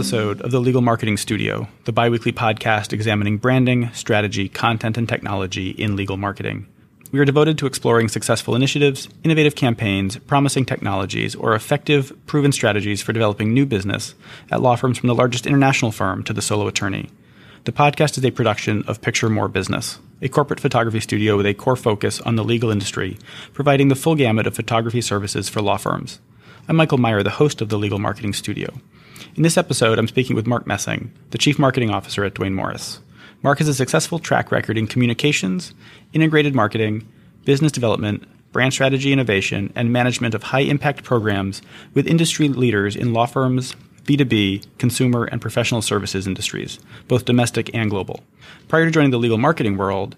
episode of the Legal Marketing Studio, the biweekly podcast examining branding, strategy, content, and technology in legal marketing. We are devoted to exploring successful initiatives, innovative campaigns, promising technologies, or effective, proven strategies for developing new business at law firms from the largest international firm to the solo attorney. The podcast is a production of Picture More Business, a corporate photography studio with a core focus on the legal industry, providing the full gamut of photography services for law firms. I'm Michael Meyer, the host of the Legal Marketing Studio. In this episode, I'm speaking with Mark Messing, the Chief Marketing Officer at Duane Morris. Mark has a successful track record in communications, integrated marketing, business development, brand strategy innovation, and management of high impact programs with industry leaders in law firms, B2B, consumer, and professional services industries, both domestic and global. Prior to joining the legal marketing world,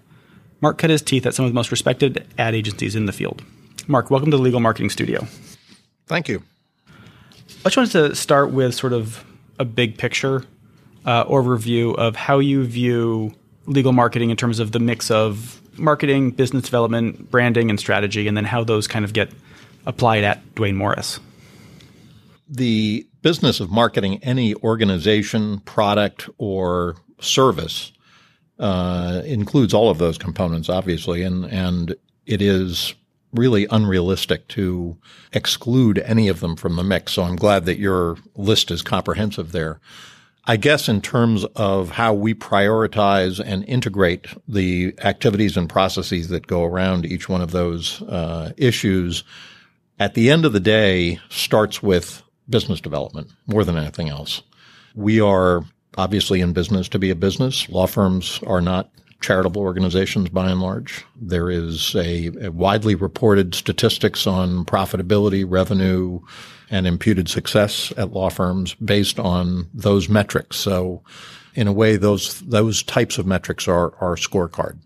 Mark cut his teeth at some of the most respected ad agencies in the field. Mark, welcome to the Legal Marketing Studio. Thank you. I just wanted to start with sort of a big picture uh, overview of how you view legal marketing in terms of the mix of marketing, business development, branding, and strategy, and then how those kind of get applied at Duane Morris. The business of marketing any organization, product, or service uh, includes all of those components, obviously, and and it is really unrealistic to exclude any of them from the mix. So I'm glad that your list is comprehensive there. I guess in terms of how we prioritize and integrate the activities and processes that go around each one of those uh, issues, at the end of the day, starts with business development more than anything else. We are obviously in business to be a business. Law firms are not charitable organizations by and large. There is a, a widely reported statistics on profitability, revenue, and imputed success at law firms based on those metrics. So in a way, those, those types of metrics are our scorecard.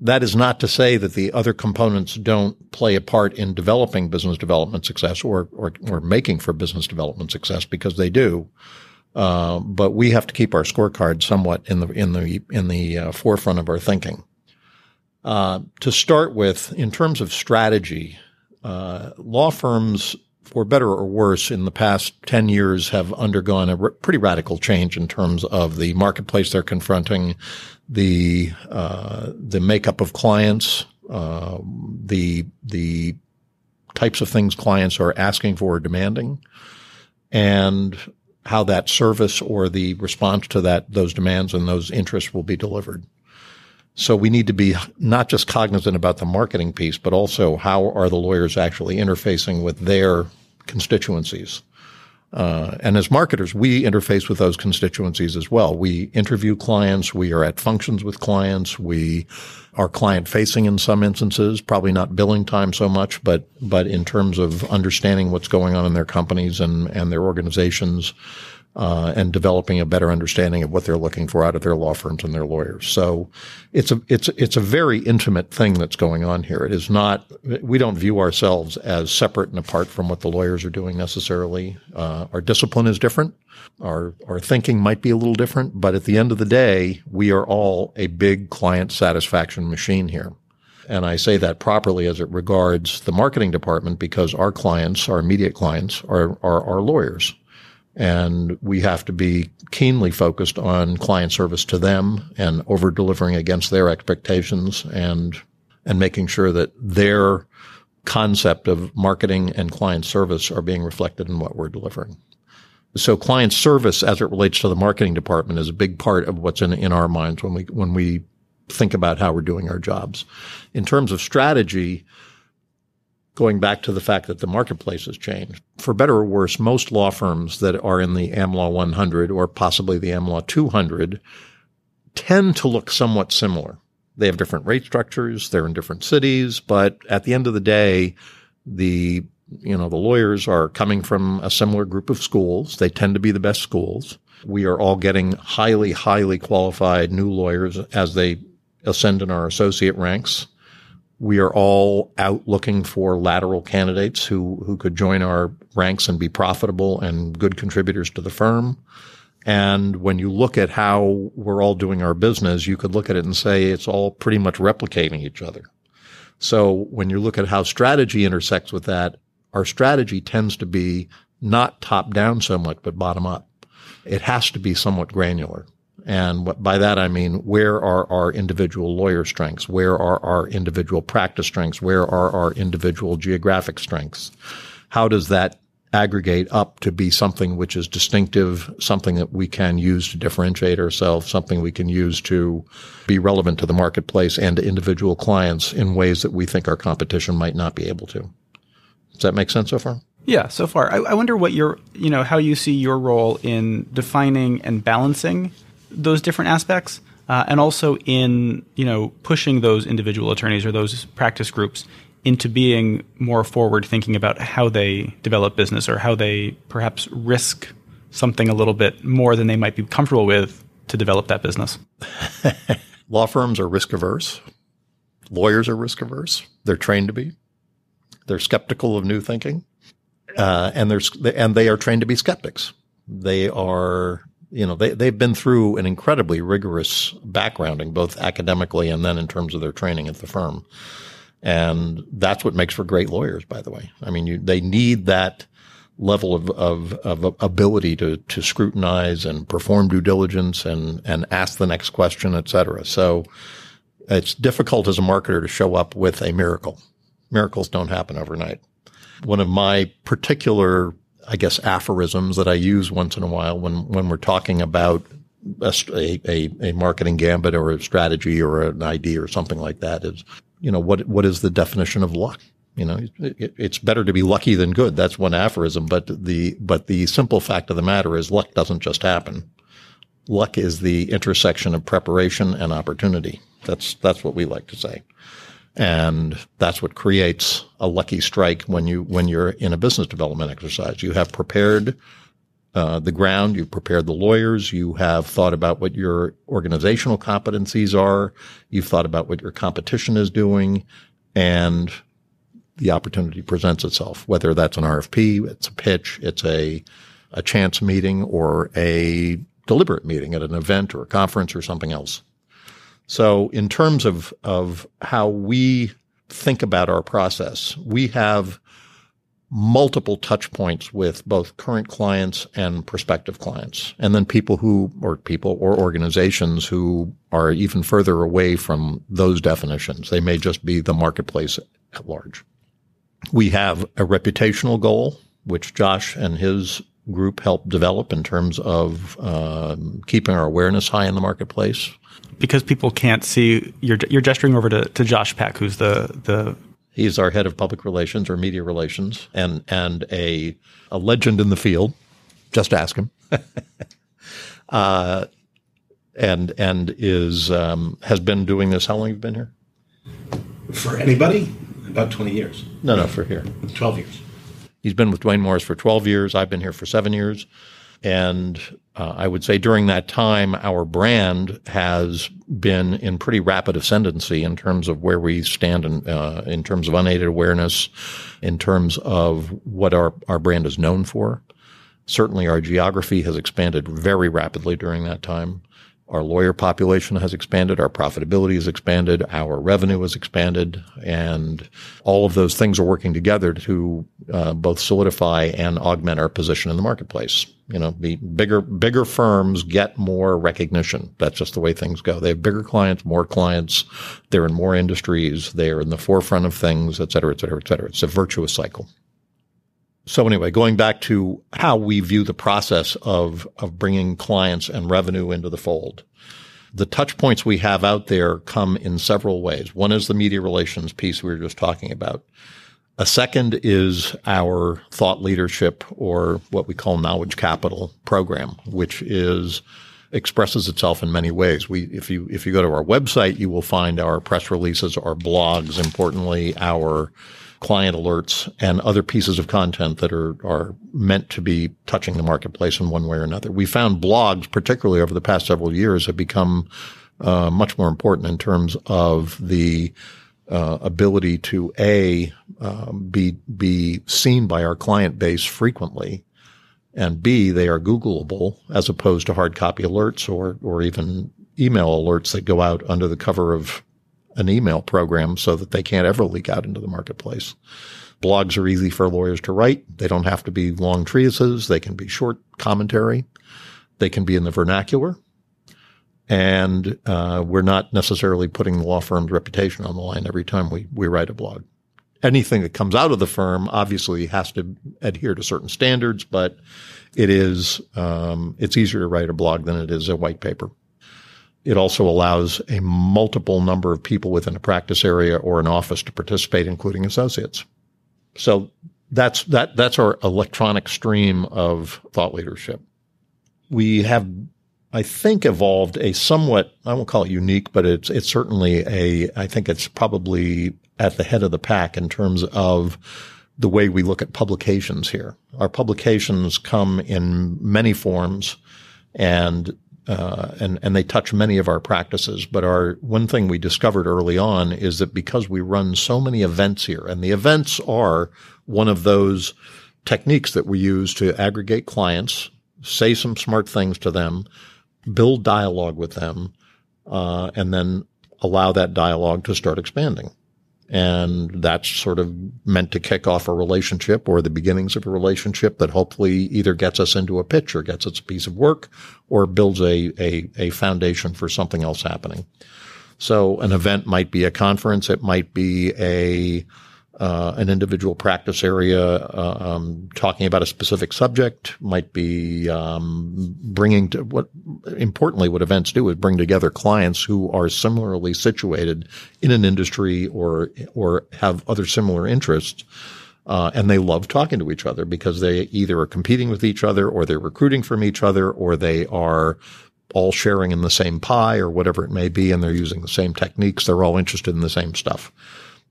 That is not to say that the other components don't play a part in developing business development success or, or, or making for business development success because they do. Uh, but we have to keep our scorecard somewhat in the in the in the uh, forefront of our thinking. Uh, to start with, in terms of strategy, uh, law firms for better or worse, in the past 10 years have undergone a r- pretty radical change in terms of the marketplace they're confronting, the, uh, the makeup of clients, uh, the, the types of things clients are asking for or demanding, and how that service or the response to that, those demands and those interests will be delivered. So we need to be not just cognizant about the marketing piece, but also how are the lawyers actually interfacing with their constituencies. Uh, and as marketers, we interface with those constituencies as well. We interview clients. We are at functions with clients. We are client facing in some instances, probably not billing time so much, but, but in terms of understanding what's going on in their companies and, and their organizations, uh, and developing a better understanding of what they're looking for out of their law firms and their lawyers. So it's a it's it's a very intimate thing that's going on here. It is not we don't view ourselves as separate and apart from what the lawyers are doing necessarily. Uh, our discipline is different. Our our thinking might be a little different, but at the end of the day, we are all a big client satisfaction machine here. And I say that properly as it regards the marketing department because our clients, our immediate clients, are, are our lawyers and we have to be keenly focused on client service to them and over delivering against their expectations and and making sure that their concept of marketing and client service are being reflected in what we're delivering. So client service as it relates to the marketing department is a big part of what's in, in our minds when we when we think about how we're doing our jobs. In terms of strategy, going back to the fact that the marketplace has changed. For better or worse, most law firms that are in the AmLaw 100 or possibly the AmLaw 200 tend to look somewhat similar. They have different rate structures, they're in different cities, but at the end of the day, the you know, the lawyers are coming from a similar group of schools. They tend to be the best schools. We are all getting highly, highly qualified new lawyers as they ascend in our associate ranks. We are all out looking for lateral candidates who, who could join our ranks and be profitable and good contributors to the firm. And when you look at how we're all doing our business, you could look at it and say it's all pretty much replicating each other. So when you look at how strategy intersects with that, our strategy tends to be not top down so much, but bottom up. it has to be somewhat granular. And what, by that I mean, where are our individual lawyer strengths? Where are our individual practice strengths? Where are our individual geographic strengths? How does that aggregate up to be something which is distinctive, something that we can use to differentiate ourselves, something we can use to be relevant to the marketplace and to individual clients in ways that we think our competition might not be able to. Does that make sense so far? Yeah, so far. I, I wonder what your, you know, how you see your role in defining and balancing those different aspects, uh, and also in you know pushing those individual attorneys or those practice groups into being more forward thinking about how they develop business or how they perhaps risk something a little bit more than they might be comfortable with to develop that business. Law firms are risk averse. Lawyers are risk averse. They're trained to be. They're skeptical of new thinking, uh, and they're and they are trained to be skeptics. They are you know, they, they've been through an incredibly rigorous backgrounding, both academically and then in terms of their training at the firm. And that's what makes for great lawyers, by the way. I mean, you, they need that level of, of, of ability to, to scrutinize and perform due diligence and, and ask the next question, et cetera. So it's difficult as a marketer to show up with a miracle. Miracles don't happen overnight. One of my particular I guess, aphorisms that I use once in a while when, when we're talking about a, a, a marketing gambit or a strategy or an idea or something like that is, you know, what, what is the definition of luck? You know, it, it's better to be lucky than good. That's one aphorism. But the, but the simple fact of the matter is luck doesn't just happen. Luck is the intersection of preparation and opportunity. That's, that's what we like to say. And that's what creates a lucky strike when you, when you're in a business development exercise. You have prepared uh, the ground, you've prepared the lawyers, you have thought about what your organizational competencies are, you've thought about what your competition is doing, and the opportunity presents itself, whether that's an RFP, it's a pitch, it's a, a chance meeting or a deliberate meeting at an event or a conference or something else. So in terms of, of how we think about our process, we have multiple touch points with both current clients and prospective clients. And then people who, or people or organizations who are even further away from those definitions. They may just be the marketplace at large. We have a reputational goal, which Josh and his group helped develop in terms of uh, keeping our awareness high in the marketplace because people can't see you're you're gesturing over to, to Josh Peck, who's the the he's our head of public relations or media relations and and a a legend in the field. Just ask him. uh, and and is um, has been doing this. How long have you been here? For anybody, about twenty years. No, no, for here, twelve years. He's been with Duane Morris for twelve years. I've been here for seven years. And uh, I would say during that time, our brand has been in pretty rapid ascendancy in terms of where we stand in, uh, in terms of unaided awareness, in terms of what our, our brand is known for. Certainly our geography has expanded very rapidly during that time. Our lawyer population has expanded. Our profitability has expanded. Our revenue has expanded. And all of those things are working together to uh, both solidify and augment our position in the marketplace. You know, the bigger, bigger firms get more recognition. That's just the way things go. They have bigger clients, more clients. They're in more industries. They're in the forefront of things, et cetera, et cetera, et cetera. It's a virtuous cycle. So anyway, going back to how we view the process of, of bringing clients and revenue into the fold. The touch points we have out there come in several ways. One is the media relations piece we were just talking about. A second is our thought leadership or what we call knowledge capital program, which is expresses itself in many ways. We, if you, if you go to our website, you will find our press releases, our blogs, importantly, our client alerts and other pieces of content that are, are meant to be touching the marketplace in one way or another. We found blogs, particularly over the past several years, have become uh, much more important in terms of the uh, ability to a uh, be be seen by our client base frequently, and b they are Googleable as opposed to hard copy alerts or or even email alerts that go out under the cover of an email program so that they can't ever leak out into the marketplace. Blogs are easy for lawyers to write. They don't have to be long treatises. They can be short commentary. They can be in the vernacular. And uh, we're not necessarily putting the law firm's reputation on the line every time we, we write a blog. Anything that comes out of the firm obviously has to adhere to certain standards, but it is um, it's easier to write a blog than it is a white paper. It also allows a multiple number of people within a practice area or an office to participate, including associates. So that's that that's our electronic stream of thought leadership. We have I think evolved a somewhat I won't call it unique, but it's it's certainly a I think it's probably at the head of the pack in terms of the way we look at publications here. Our publications come in many forms and uh, and and they touch many of our practices. But our one thing we discovered early on is that because we run so many events here, and the events are one of those techniques that we use to aggregate clients, say some smart things to them, build dialogue with them, uh, and then allow that dialogue to start expanding. And that's sort of meant to kick off a relationship or the beginnings of a relationship that hopefully either gets us into a pitch or gets us a piece of work or builds a, a, a foundation for something else happening. So an event might be a conference. It might be a, uh, an individual practice area uh, um, talking about a specific subject might be um, bringing to what importantly what events do is bring together clients who are similarly situated in an industry or or have other similar interests uh, and they love talking to each other because they either are competing with each other or they're recruiting from each other or they are all sharing in the same pie or whatever it may be and they're using the same techniques. They're all interested in the same stuff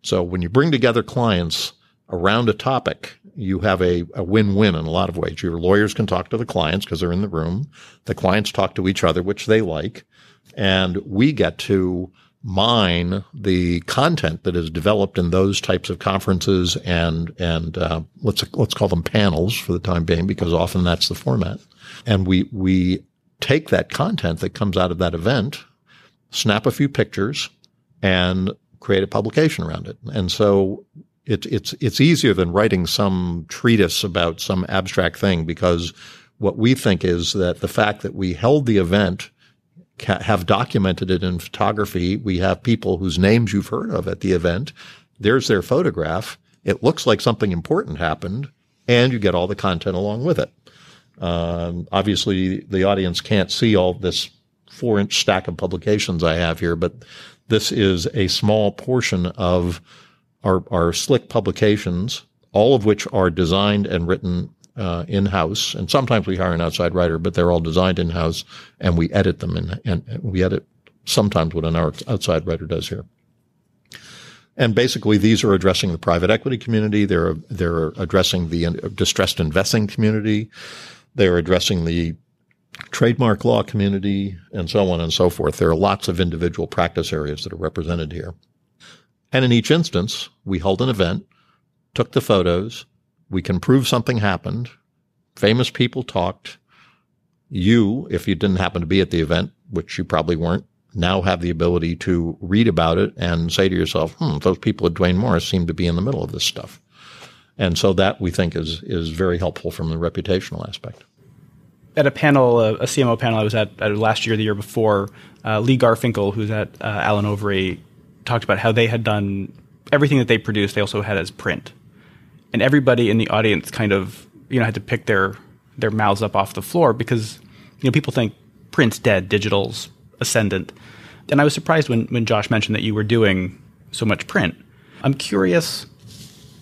so when you bring together clients around a topic, you have a, a win-win in a lot of ways. Your lawyers can talk to the clients because they're in the room. The clients talk to each other, which they like. And we get to mine the content that is developed in those types of conferences and, and, uh, let's, let's call them panels for the time being, because often that's the format. And we, we take that content that comes out of that event, snap a few pictures and create a publication around it. And so it, it's it's easier than writing some treatise about some abstract thing because what we think is that the fact that we held the event have documented it in photography. We have people whose names you've heard of at the event. There's their photograph. It looks like something important happened, and you get all the content along with it. Um, obviously, the audience can't see all this four inch stack of publications I have here, but this is a small portion of our, our slick publications, all of which are designed and written uh, in house. And sometimes we hire an outside writer, but they're all designed in house, and we edit them, in, and we edit sometimes what an outside writer does here. And basically, these are addressing the private equity community. They're they're addressing the distressed investing community. They're addressing the trademark law community, and so on and so forth. There are lots of individual practice areas that are represented here. And in each instance, we held an event, took the photos, we can prove something happened, famous people talked. You, if you didn't happen to be at the event, which you probably weren't, now have the ability to read about it and say to yourself, hmm, those people at Duane Morris seem to be in the middle of this stuff. And so that we think is, is very helpful from the reputational aspect at a panel, a, a, CMO panel I was at, at, last year, the year before, uh, Lee Garfinkel, who's at uh, Allen Overy, talked about how they had done everything that they produced. They also had as print, and everybody in the audience kind of you know had to pick their their mouths up off the floor because you know people think print's dead, digital's ascendant, and I was surprised when when Josh mentioned that you were doing so much print. I'm curious,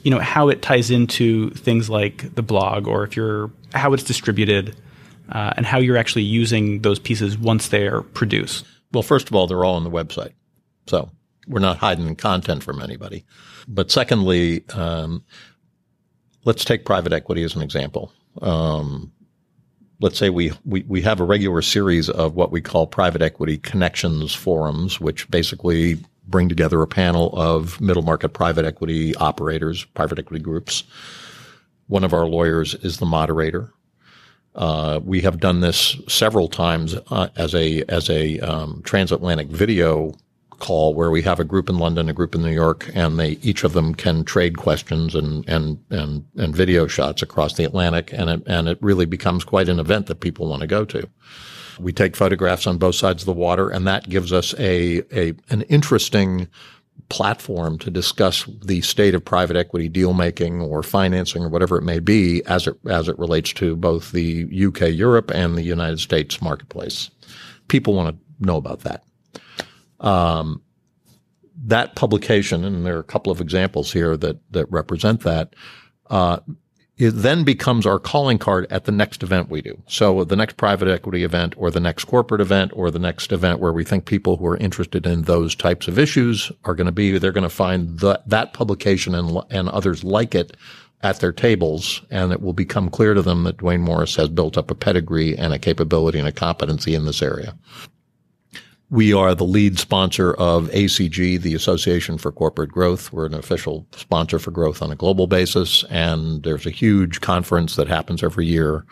you know, how it ties into things like the blog, or if you're how it's distributed uh, and how you're actually using those pieces once they're produced. Well, first of all, they're all on the website. So we're not hiding content from anybody. But secondly, um, let's take private equity as an example. Um, let's say we, we, we have a regular series of what we call private equity connections forums, which basically bring together a panel of middle market private equity operators, private equity groups. One of our lawyers is the moderator. Uh, we have done this several times uh, as a as a um, transatlantic video call where we have a group in London, a group in New York, and they each of them can trade questions and and and and video shots across the Atlantic, and it and it really becomes quite an event that people want to go to. We take photographs on both sides of the water, and that gives us a a an interesting platform to discuss the state of private equity deal making or financing or whatever it may be as it as it relates to both the UK, Europe, and the United States marketplace. People want to know about that. Um, that publication, and there are a couple of examples here that that represent that. Uh, it then becomes our calling card at the next event we do. So the next private equity event or the next corporate event or the next event where we think people who are interested in those types of issues are going to be, they're going to find the, that publication and, and others like it at their tables. And it will become clear to them that Duane Morris has built up a pedigree and a capability and a competency in this area. We are the lead sponsor of ACG, the Association for Corporate Growth. We're an official sponsor for growth on a global basis. And there's a huge conference that happens every year.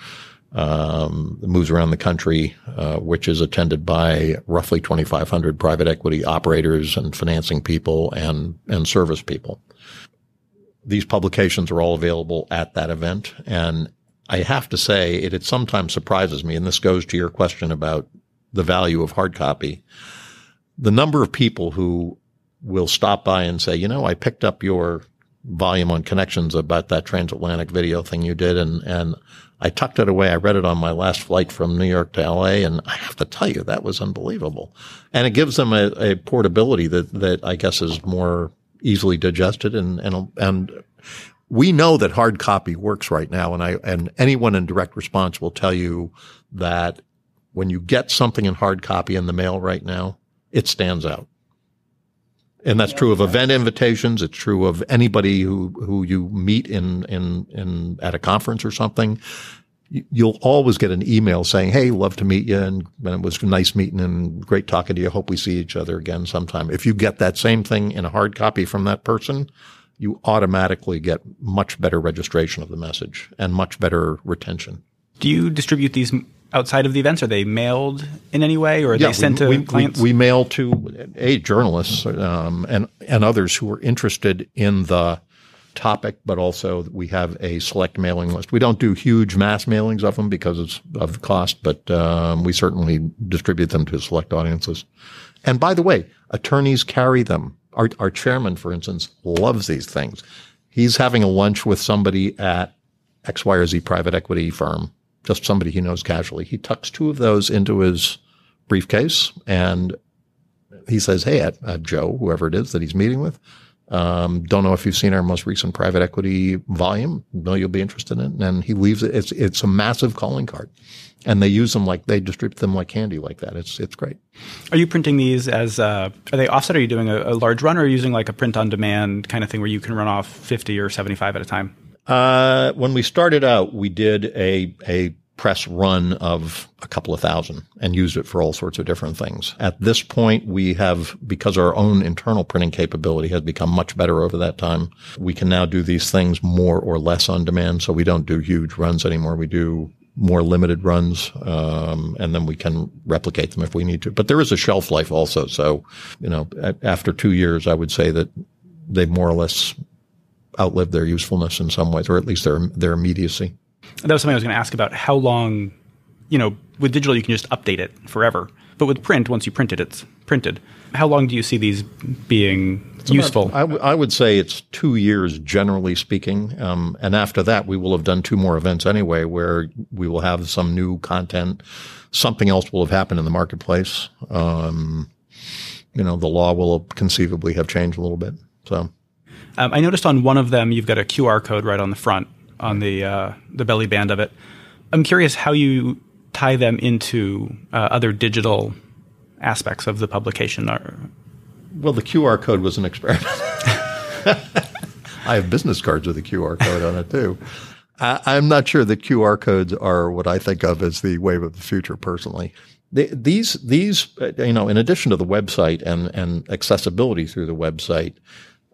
Um, moves around the country, uh, which is attended by roughly 2,500 private equity operators and financing people and and service people. These publications are all available at that event, and I have to say it, it sometimes surprises me, and this goes to your question about the value of hard copy, the number of people who will stop by and say, you know, I picked up your volume on connections about that transatlantic video thing you did and, and I tucked it away. I read it on my last flight from New York to LA and I have to tell you that was unbelievable. And it gives them a, a portability that, that I guess is more easily digested and, and, and we know that hard copy works right now. And I, and anyone in direct response will tell you that when you get something in hard copy in the mail right now, it stands out. And that's true of event invitations. It's true of anybody who, who you meet in, in, in, at a conference or something. You'll always get an email saying, Hey, love to meet you. And, and it was nice meeting and great talking to you. Hope we see each other again sometime. If you get that same thing in a hard copy from that person, you automatically get much better registration of the message and much better retention. Do you distribute these outside of the events? Are they mailed in any way, or are yeah, they sent we, to we, clients? We, we, mail to a journalists um, and and others who are interested in the topic, but also we have a select mailing list. We don't do huge mass mailings of them because of, cost, but um, we certainly distribute them to select audiences. And by the way, attorneys carry them. Our, our chairman, for instance, loves these things. He's having a lunch with somebody at X, Y, or Z private equity firm just somebody he knows casually. He tucks two of those into his briefcase and he says, Hey, Joe, whoever it is that he's meeting with, um, don't know if you've seen our most recent private equity volume. No, you'll be interested in it. And he leaves it. It's, it's a massive calling card and they use them like they distribute them like candy like that. It's, it's great. Are you printing these as, uh, are they offset? Are you doing a, a large run or are you using like a print on demand kind of thing where you can run off 50 or 75 at a time? Uh, when we started out, we did a a press run of a couple of thousand and used it for all sorts of different things. At this point, we have, because our own internal printing capability has become much better over that time, we can now do these things more or less on demand. So we don't do huge runs anymore. We do more limited runs, um, and then we can replicate them if we need to. But there is a shelf life also. So, you know, after two years, I would say that they more or less outlived their usefulness in some ways, or at least their their immediacy. That was something I was going to ask about. How long, you know, with digital you can just update it forever, but with print, once you print it, it's printed. How long do you see these being it's useful? About, I, w- I would say it's two years, generally speaking, um, and after that we will have done two more events anyway, where we will have some new content. Something else will have happened in the marketplace. Um, you know, the law will conceivably have changed a little bit. So um, I noticed on one of them you've got a QR code right on the front on the uh, the belly band of it. I'm curious how you tie them into uh, other digital aspects of the publication. Well, the QR code was an experiment. I have business cards with a QR code on it too. I, am not sure that QR codes are what I think of as the wave of the future. Personally, these these uh, you know, in addition to the website and and accessibility through the website,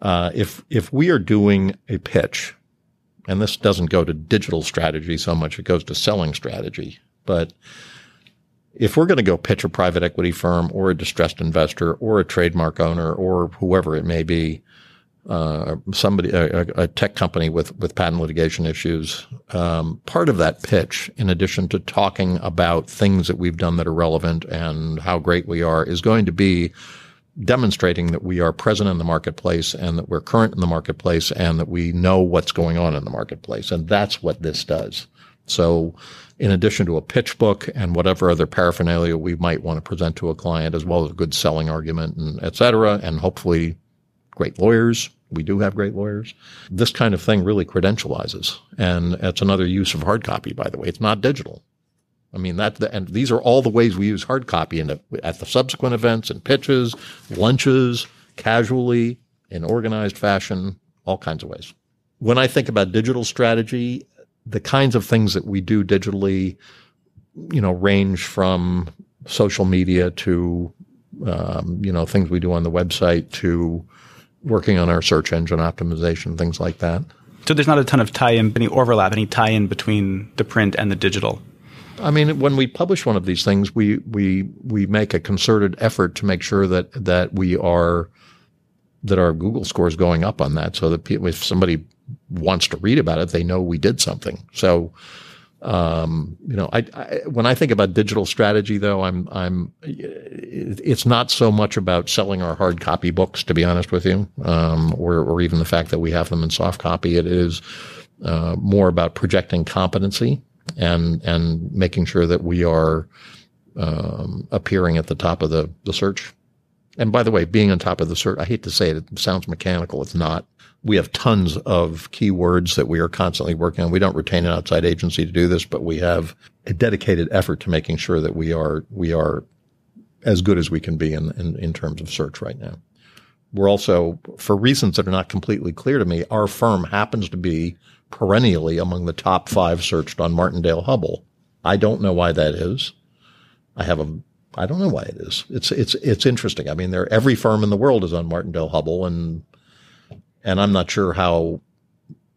uh, if if we are doing a pitch, and this doesn't go to digital strategy so much, it goes to selling strategy. But if we're going to go pitch a private equity firm or a distressed investor or a trademark owner or whoever it may be, uh, somebody, a, a, tech company with, with patent litigation issues, um, part of that pitch, in addition to talking about things that we've done that are relevant and how great we are, is going to be demonstrating that we are present in the marketplace and that we're current in the marketplace and that we know what's going on in the marketplace. And that's what this does. So in addition to a pitch book and whatever other paraphernalia we might want to present to a client, as well as a good selling argument and et cetera, and hopefully great lawyers. We do have great lawyers. This kind of thing really credentializes. And it's another use of hard copy, by the way. It's not digital. I mean, that, and these are all the ways we use hard copy in the, at the subsequent events and pitches, lunches, casually, in organized fashion, all kinds of ways. When I think about digital strategy, the kinds of things that we do digitally, you know, range from social media to, um, you know, things we do on the website to working on our search engine optimization, things like that. So there's not a ton of tie-in, any overlap, any tie-in between the print and the digital. I mean, when we publish one of these things, we we we make a concerted effort to make sure that that we are that our Google score is going up on that, so that if somebody wants to read about it, they know we did something. So, um, you know, I, I, when I think about digital strategy, though, I'm I'm it's not so much about selling our hard copy books, to be honest with you, um, or or even the fact that we have them in soft copy. It is uh, more about projecting competency and and making sure that we are um, appearing at the top of the the search. And by the way, being on top of the search, I hate to say it, it sounds mechanical. It's not. We have tons of keywords that we are constantly working on. We don't retain an outside agency to do this, but we have a dedicated effort to making sure that we are we are as good as we can be in, in, in terms of search right now. We're also, for reasons that are not completely clear to me, our firm happens to be perennially among the top five searched on Martindale Hubbell. I don't know why that is. I have a I don't know why it is. It's it's it's interesting. I mean, there every firm in the world is on Martindale Hubbell, and and I'm not sure how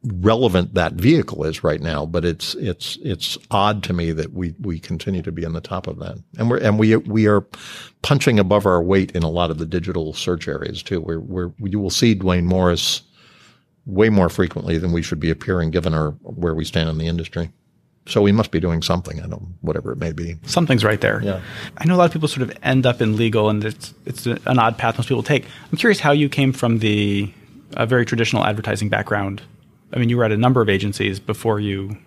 relevant that vehicle is right now, but it's it's it's odd to me that we we continue to be on the top of that, and we're and we we are punching above our weight in a lot of the digital search areas too. We're we're you will see Duane Morris way more frequently than we should be appearing, given our where we stand in the industry. So we must be doing something. I don't, whatever it may be. Something's right there. Yeah. I know a lot of people sort of end up in legal, and it's it's an odd path most people take. I'm curious how you came from the a very traditional advertising background. I mean, you were at a number of agencies before you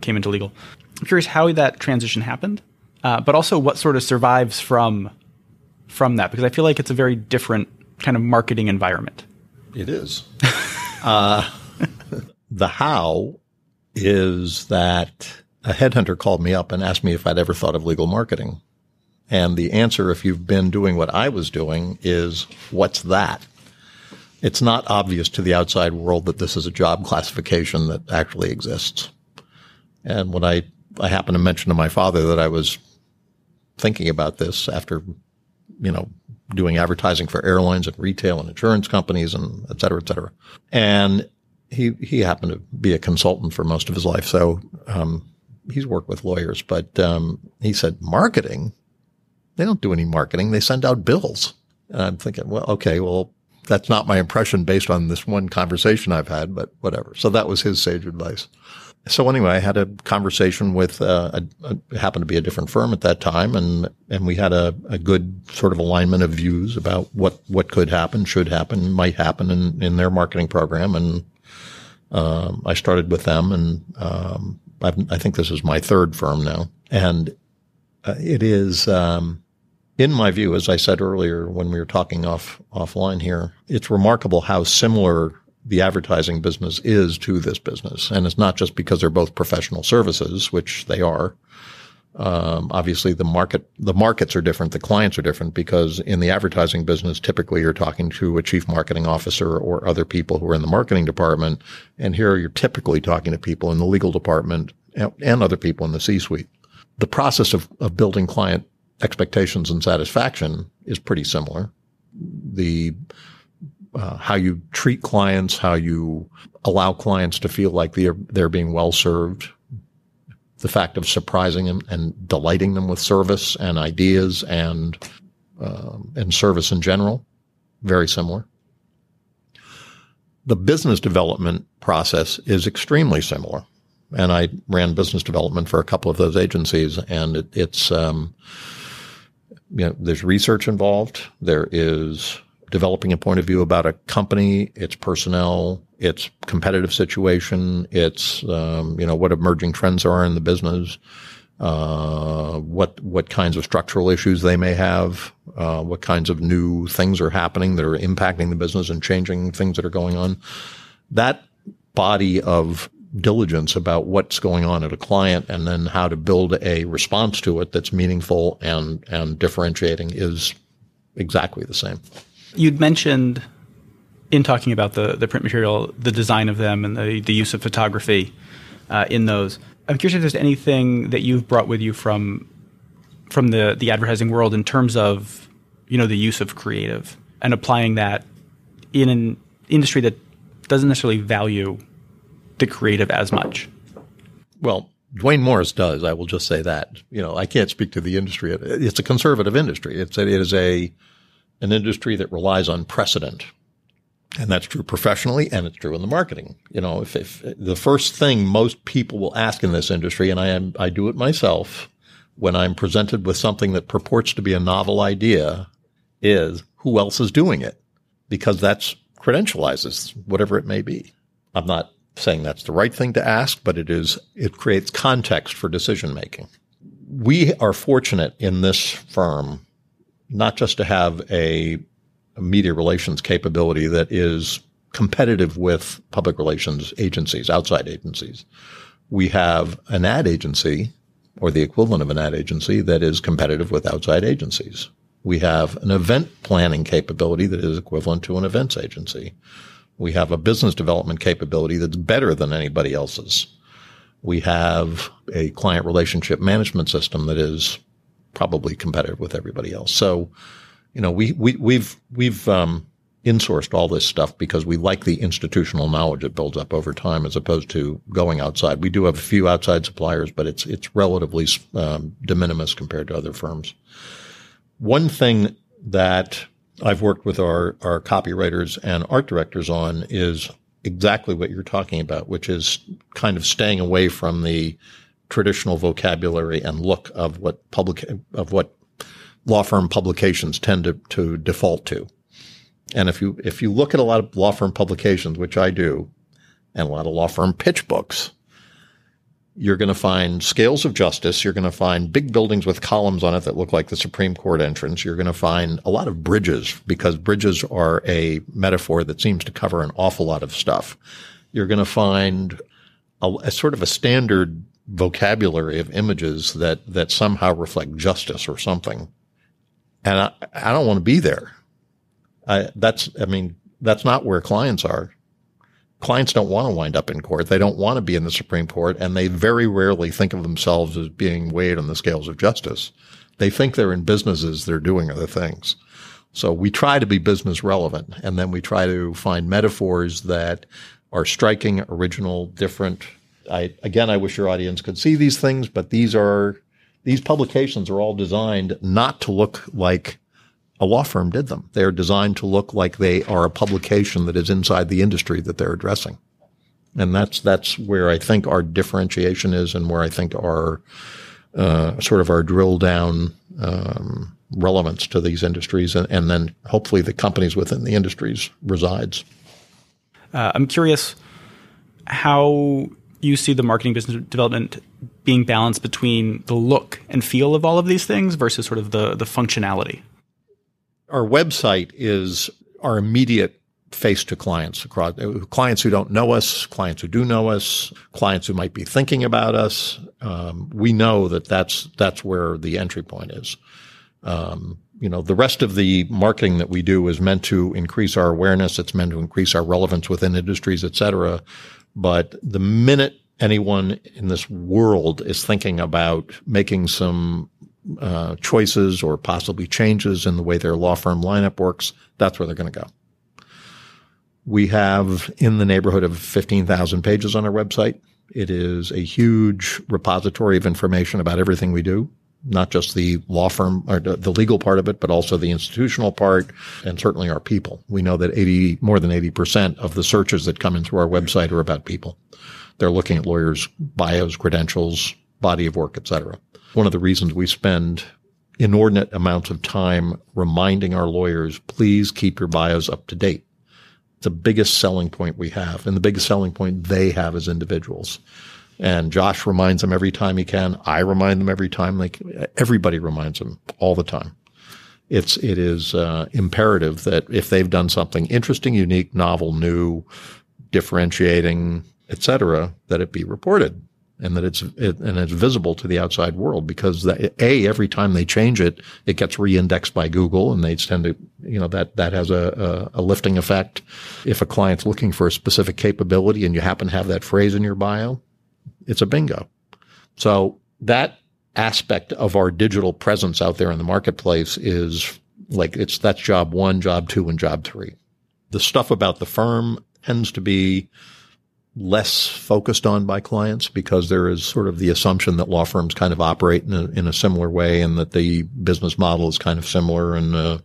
came into legal. I'm curious how that transition happened, uh, but also what sort of survives from from that because I feel like it's a very different kind of marketing environment. It is. uh, the how is that a headhunter called me up and asked me if I'd ever thought of legal marketing. And the answer, if you've been doing what I was doing, is what's that? It's not obvious to the outside world that this is a job classification that actually exists. And when I, I happened to mention to my father that I was thinking about this after, you know, doing advertising for airlines and retail and insurance companies and et cetera, et cetera. And he he happened to be a consultant for most of his life, so um, he's worked with lawyers. But um, he said marketing. They don't do any marketing. They send out bills. And I'm thinking, well, okay, well, that's not my impression based on this one conversation I've had, but whatever. So that was his sage advice. So anyway, I had a conversation with uh, a, a, happened to be a different firm at that time, and and we had a, a good sort of alignment of views about what what could happen, should happen, might happen in in their marketing program, and um, I started with them, and um, i think this is my third firm now, and uh, it is. Um, in my view, as I said earlier when we were talking off offline here, it's remarkable how similar the advertising business is to this business. And it's not just because they're both professional services, which they are, um, obviously, the market the markets are different, the clients are different because in the advertising business, typically you're talking to a chief marketing officer or other people who are in the marketing department, and here you're typically talking to people in the legal department and other people in the C-suite. The process of, of building client expectations and satisfaction is pretty similar. The uh, how you treat clients, how you allow clients to feel like they're they're being well served, the fact of surprising them and delighting them with service and ideas and um, and service in general, very similar. The business development process is extremely similar, and I ran business development for a couple of those agencies, and it, it's um, you know there's research involved, there is developing a point of view about a company, its personnel, its competitive situation, its um, you know what emerging trends are in the business, uh, what what kinds of structural issues they may have, uh, what kinds of new things are happening that are impacting the business and changing things that are going on. That body of diligence about what's going on at a client and then how to build a response to it that's meaningful and and differentiating is exactly the same. You'd mentioned in talking about the, the print material, the design of them, and the, the use of photography uh, in those. I'm curious if there's anything that you've brought with you from from the the advertising world in terms of you know the use of creative and applying that in an industry that doesn't necessarily value the creative as much. Well, Duane Morris does. I will just say that. You know, I can't speak to the industry. It's a conservative industry. It's a, it is a an industry that relies on precedent. And that's true professionally and it's true in the marketing. You know, if, if the first thing most people will ask in this industry, and I am, I do it myself when I'm presented with something that purports to be a novel idea is who else is doing it? Because that's credentializes whatever it may be. I'm not saying that's the right thing to ask, but it is, it creates context for decision making. We are fortunate in this firm not just to have a, a media relations capability that is competitive with public relations agencies, outside agencies. We have an ad agency or the equivalent of an ad agency that is competitive with outside agencies. We have an event planning capability that is equivalent to an events agency. We have a business development capability that's better than anybody else's. We have a client relationship management system that is probably competitive with everybody else. So, you know, we, we, we've, we've, um, insourced all this stuff because we like the institutional knowledge that builds up over time as opposed to going outside. We do have a few outside suppliers, but it's, it's relatively, um, de minimis compared to other firms. One thing that I've worked with our, our copywriters and art directors on is exactly what you're talking about, which is kind of staying away from the traditional vocabulary and look of what public of what law firm publications tend to, to default to. And if you if you look at a lot of law firm publications, which I do, and a lot of law firm pitch books, you're going to find scales of justice. You're going to find big buildings with columns on it that look like the Supreme Court entrance. You're going to find a lot of bridges because bridges are a metaphor that seems to cover an awful lot of stuff. You're going to find a, a sort of a standard vocabulary of images that, that somehow reflect justice or something. And I, I don't want to be there. I, that's, I mean, that's not where clients are. Clients don't want to wind up in court. They don't want to be in the Supreme Court and they very rarely think of themselves as being weighed on the scales of justice. They think they're in businesses. They're doing other things. So we try to be business relevant and then we try to find metaphors that are striking, original, different, I, again, I wish your audience could see these things, but these are, these publications are all designed not to look like a law firm did them. They are designed to look like they are a publication that is inside the industry that they're addressing. And that's, that's where I think our differentiation is and where I think our, uh, sort of our drill down, um, relevance to these industries and, and, then hopefully the companies within the industries resides. Uh, I'm curious how you see the marketing business development being balanced between the look and feel of all of these things versus sort of the the functionality? Our website is our immediate face to clients across clients who don't know us, clients who do know us, clients who might be thinking about us. Um, we know that that's that's where the entry point is. Um, you know, the rest of the marketing that we do is meant to increase our awareness. It's meant to increase our relevance within industries, et cetera. But the minute anyone in this world is thinking about making some uh, choices or possibly changes in the way their law firm lineup works, that's where they're going to go. We have in the neighborhood of 15,000 pages on our website. It is a huge repository of information about everything we do, not just the law firm or the legal part of it, but also the institutional part and certainly our people. We know that 80, more than 80% of the searches that come in through our website are about people. They're looking at lawyers' bios, credentials, body of work, etc. One of the reasons we spend inordinate amounts of time reminding our lawyers, please keep your bios up to date. It's the biggest selling point we have and the biggest selling point they have as individuals. And Josh reminds them every time he can. I remind them every time. Like everybody reminds them all the time. It's it is uh, imperative that if they've done something interesting, unique, novel, new, differentiating, etc., that it be reported and that it's it, and it's visible to the outside world because that, a every time they change it, it gets re-indexed by Google, and they tend to you know that that has a, a, a lifting effect. If a client's looking for a specific capability and you happen to have that phrase in your bio, it's a bingo. So that aspect of our digital presence out there in the marketplace is like it's that's job one, job two, and job three. The stuff about the firm tends to be less focused on by clients because there is sort of the assumption that law firms kind of operate in a, in a similar way and that the business model is kind of similar and, uh,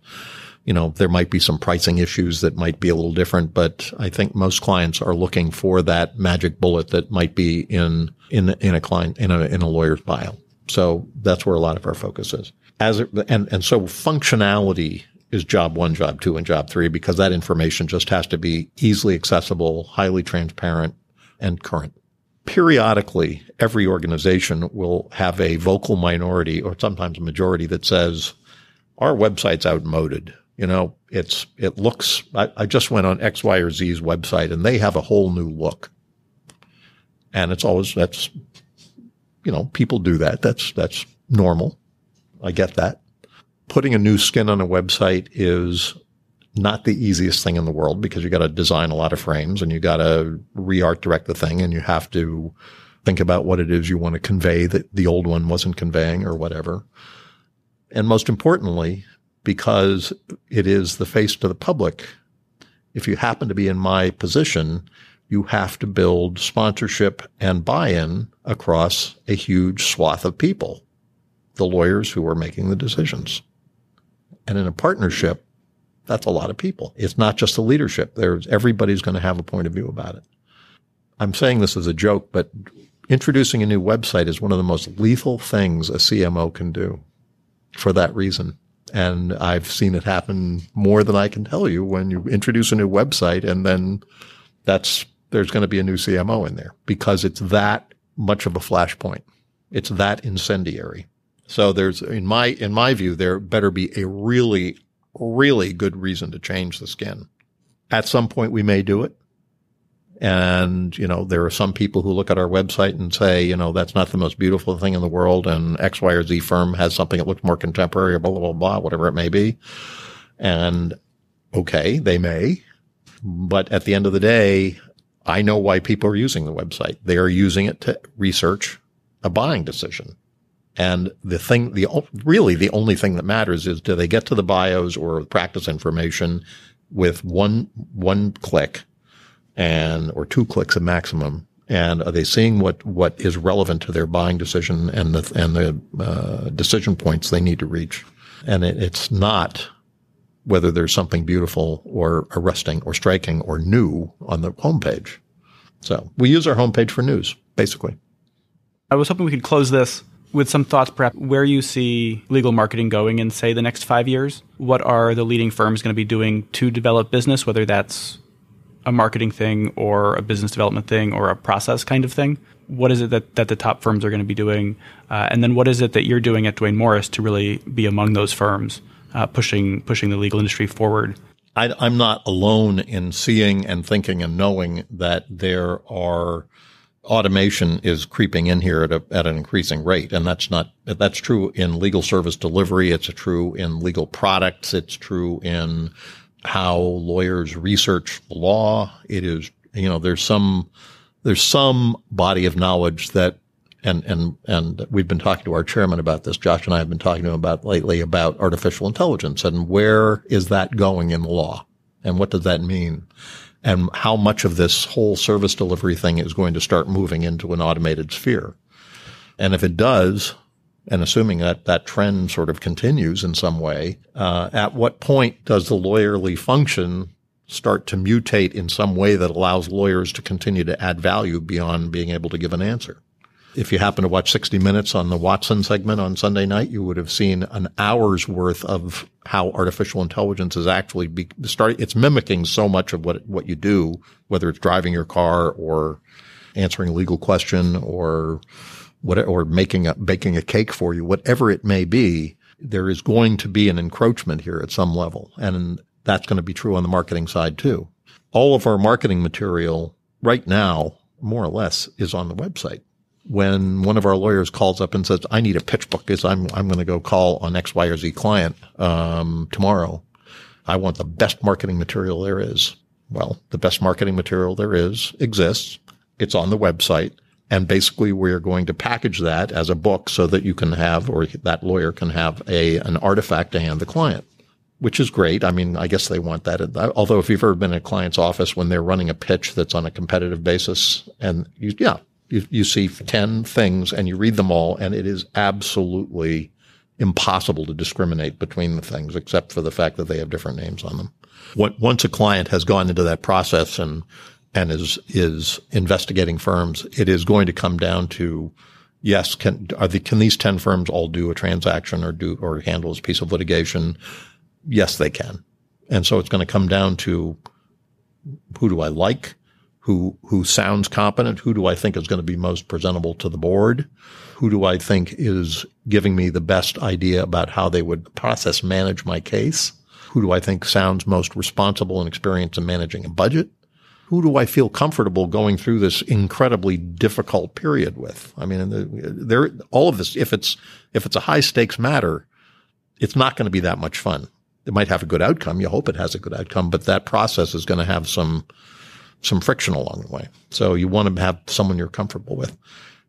you know, there might be some pricing issues that might be a little different, but I think most clients are looking for that magic bullet that might be in, in, in a client, in a, in a lawyer's bio. So that's where a lot of our focus is. As it, and, and so functionality is job one, job two, and job three because that information just has to be easily accessible, highly transparent, and current. Periodically, every organization will have a vocal minority or sometimes a majority that says, our website's outmoded. You know, it's, it looks, I, I just went on X, Y, or Z's website and they have a whole new look. And it's always, that's, you know, people do that. That's, that's normal. I get that. Putting a new skin on a website is not the easiest thing in the world because you got to design a lot of frames and you got to re-art direct the thing and you have to think about what it is you want to convey that the old one wasn't conveying or whatever. And most importantly, because it is the face to the public, if you happen to be in my position, you have to build sponsorship and buy-in across a huge swath of people, the lawyers who are making the decisions. And in a partnership, that's a lot of people. It's not just the leadership. There's everybody's going to have a point of view about it. I'm saying this as a joke, but introducing a new website is one of the most lethal things a CMO can do for that reason. And I've seen it happen more than I can tell you when you introduce a new website and then that's, there's going to be a new CMO in there because it's that much of a flashpoint. It's that incendiary. So there's, in my, in my view, there better be a really really good reason to change the skin. At some point, we may do it. And, you know, there are some people who look at our website and say, you know, that's not the most beautiful thing in the world. And X, Y, or Z firm has something that looks more contemporary or blah, blah, blah, blah, whatever it may be. And okay, they may. But at the end of the day, I know why people are using the website. They are using it to research a buying decision. And the thing, the really the only thing that matters is do they get to the bios or practice information with one one click and or two clicks at maximum, and are they seeing what what is relevant to their buying decision and the and the uh, decision points they need to reach? And it, it's not whether there's something beautiful or arresting or striking or new on the homepage. So we use our homepage for news, basically. I was hoping we could close this with some thoughts perhaps where you see legal marketing going in say the next 5 years what are the leading firms going to be doing to develop business whether that's a marketing thing or a business development thing or a process kind of thing what is it that, that the top firms are going to be doing uh, and then what is it that you're doing at Duane Morris to really be among those firms uh, pushing pushing the legal industry forward I, I'm not alone in seeing and thinking and knowing that there are automation is creeping in here at, a, at an increasing rate. And that's not, that's true in legal service delivery. It's true in legal products. It's true in how lawyers research law. It is, you know, there's some, there's some body of knowledge that, and, and, and we've been talking to our chairman about this. Josh and I have been talking to him about lately about artificial intelligence and where is that going in the law? And what does that mean? and how much of this whole service delivery thing is going to start moving into an automated sphere. And if it does, and assuming that that trend sort of continues in some way, uh, at what point does the lawyerly function start to mutate in some way that allows lawyers to continue to add value beyond being able to give an answer? If you happen to watch 60 Minutes on the Watson segment on Sunday night, you would have seen an hour's worth of how artificial intelligence is actually be, start, it's mimicking so much of what, what you do, whether it's driving your car or answering a legal question or or making a, baking a cake for you, whatever it may be. There is going to be an encroachment here at some level. And that's going to be true on the marketing side too. All of our marketing material right now, more or less, is on the website when one of our lawyers calls up and says, I need a pitch book because I'm, I'm going to go call on X, Y, or Z client, um, tomorrow. I want the best marketing material there is. Well, the best marketing material there is exists. It's on the website. And basically we're going to package that as a book so that you can have, or that lawyer can have a, an artifact to hand the client, which is great. I mean, I guess they want that. Although if you've ever been in a client's office when they're running a pitch that's on a competitive basis and you, yeah, you, you see 10 things and you read them all, and it is absolutely impossible to discriminate between the things except for the fact that they have different names on them. Once a client has gone into that process and and is is investigating firms, it is going to come down to yes, can are the can these ten firms all do a transaction or do or handle this piece of litigation? Yes, they can, and so it's going to come down to who do I like, who who sounds competent? Who do I think is going to be most presentable to the board? Who do I think is giving me the best idea about how they would process manage my case? Who do I think sounds most responsible and experienced in managing a budget? Who do I feel comfortable going through this incredibly difficult period with? I mean, there, all of this, if it's, if it's a high stakes matter, it's not going to be that much fun. It might have a good outcome. You hope it has a good outcome, but that process is going to have some, some friction along the way. So you want to have someone you're comfortable with.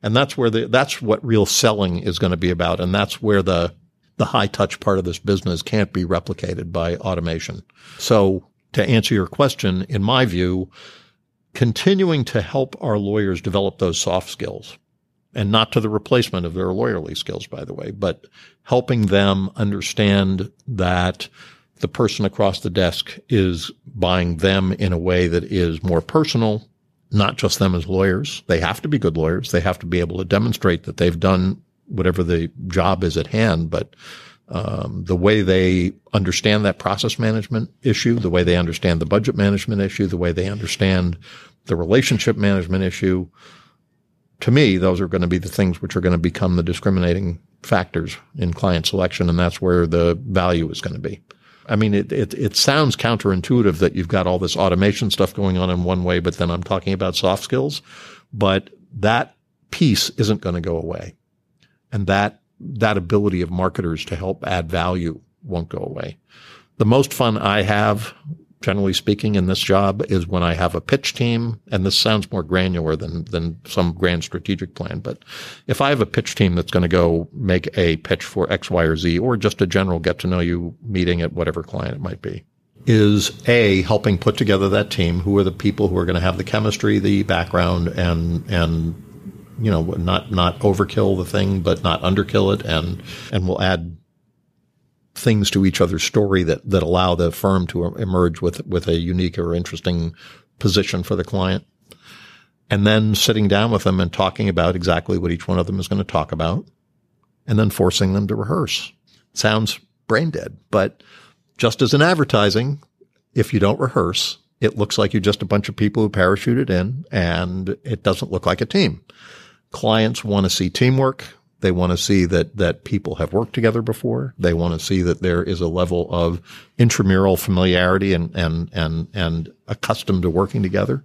And that's where the, that's what real selling is going to be about. And that's where the, the high touch part of this business can't be replicated by automation. So to answer your question, in my view, continuing to help our lawyers develop those soft skills and not to the replacement of their lawyerly skills, by the way, but helping them understand that the person across the desk is buying them in a way that is more personal, not just them as lawyers. They have to be good lawyers. They have to be able to demonstrate that they've done whatever the job is at hand, but um, the way they understand that process management issue, the way they understand the budget management issue, the way they understand the relationship management issue, to me, those are going to be the things which are going to become the discriminating factors in client selection, and that's where the value is going to be. I mean, it, it, it sounds counterintuitive that you've got all this automation stuff going on in one way, but then I'm talking about soft skills. But that piece isn't going to go away. And that, that ability of marketers to help add value won't go away. The most fun I have generally speaking, in this job is when I have a pitch team, and this sounds more granular than, than some grand strategic plan. But if I have a pitch team that's going to go make a pitch for X, Y, or Z, or just a general get to know you meeting at whatever client it might be, is A, helping put together that team. Who are the people who are going to have the chemistry, the background, and, and, you know, not, not overkill the thing, but not underkill it, and, and we'll add things to each other's story that, that allow the firm to emerge with, with a unique or interesting position for the client. And then sitting down with them and talking about exactly what each one of them is going to talk about and then forcing them to rehearse. Sounds brain dead, but just as in advertising, if you don't rehearse, it looks like you're just a bunch of people who parachuted in and it doesn't look like a team. Clients want to see teamwork. They want to see that, that people have worked together before. They want to see that there is a level of intramural familiarity and, and, and, and accustomed to working together.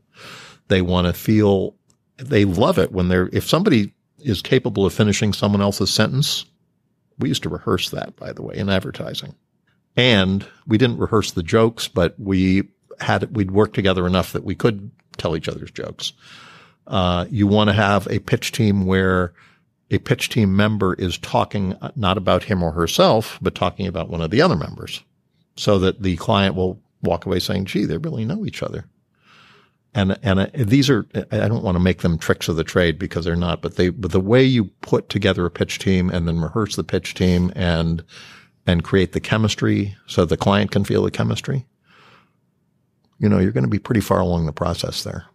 They want to feel, they love it when they're, if somebody is capable of finishing someone else's sentence, we used to rehearse that, by the way, in advertising. And we didn't rehearse the jokes, but we had, we'd worked together enough that we could tell each other's jokes. Uh, you want to have a pitch team where a pitch team member is talking not about him or herself, but talking about one of the other members so that the client will walk away saying, gee, they really know each other. and and uh, these are I don't want to make them tricks of the trade because they're not, but they but the way you put together a pitch team and then rehearse the pitch team and and create the chemistry so the client can feel the chemistry. You know, you're going to be pretty far along the process there.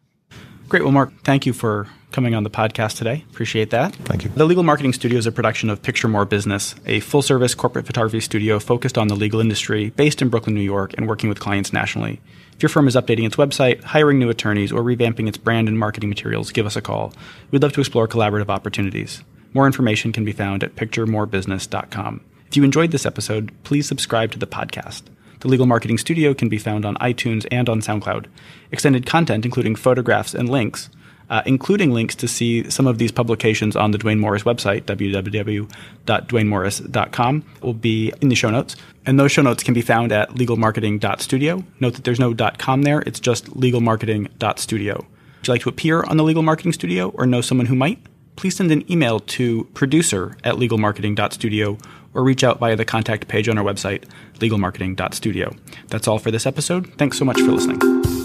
Great. Well, Mark, thank you for coming on the podcast today. Appreciate that. Thank you. The Legal Marketing Studio is a production of Picture More Business, a full service corporate photography studio focused on the legal industry, based in Brooklyn, New York, and working with clients nationally. If your firm is updating its website, hiring new attorneys, or revamping its brand and marketing materials, give us a call. We'd love to explore collaborative opportunities. More information can be found at picturemorebusiness.com. If you enjoyed this episode, please subscribe to the podcast. The Legal Marketing Studio can be found on iTunes and on SoundCloud. Extended content, including photographs and links, uh, including links to see some of these publications on the Duane Morris website, www.duanemorris.com, will be in the show notes. And those show notes can be found at legalmarketing.studio. Note that there's no .com there, it's just legalmarketing.studio. Would you like to appear on the Legal Marketing Studio or know someone who might? Please send an email to producer at legalmarketing.studio or reach out via the contact page on our website, legalmarketing.studio. That's all for this episode. Thanks so much for listening.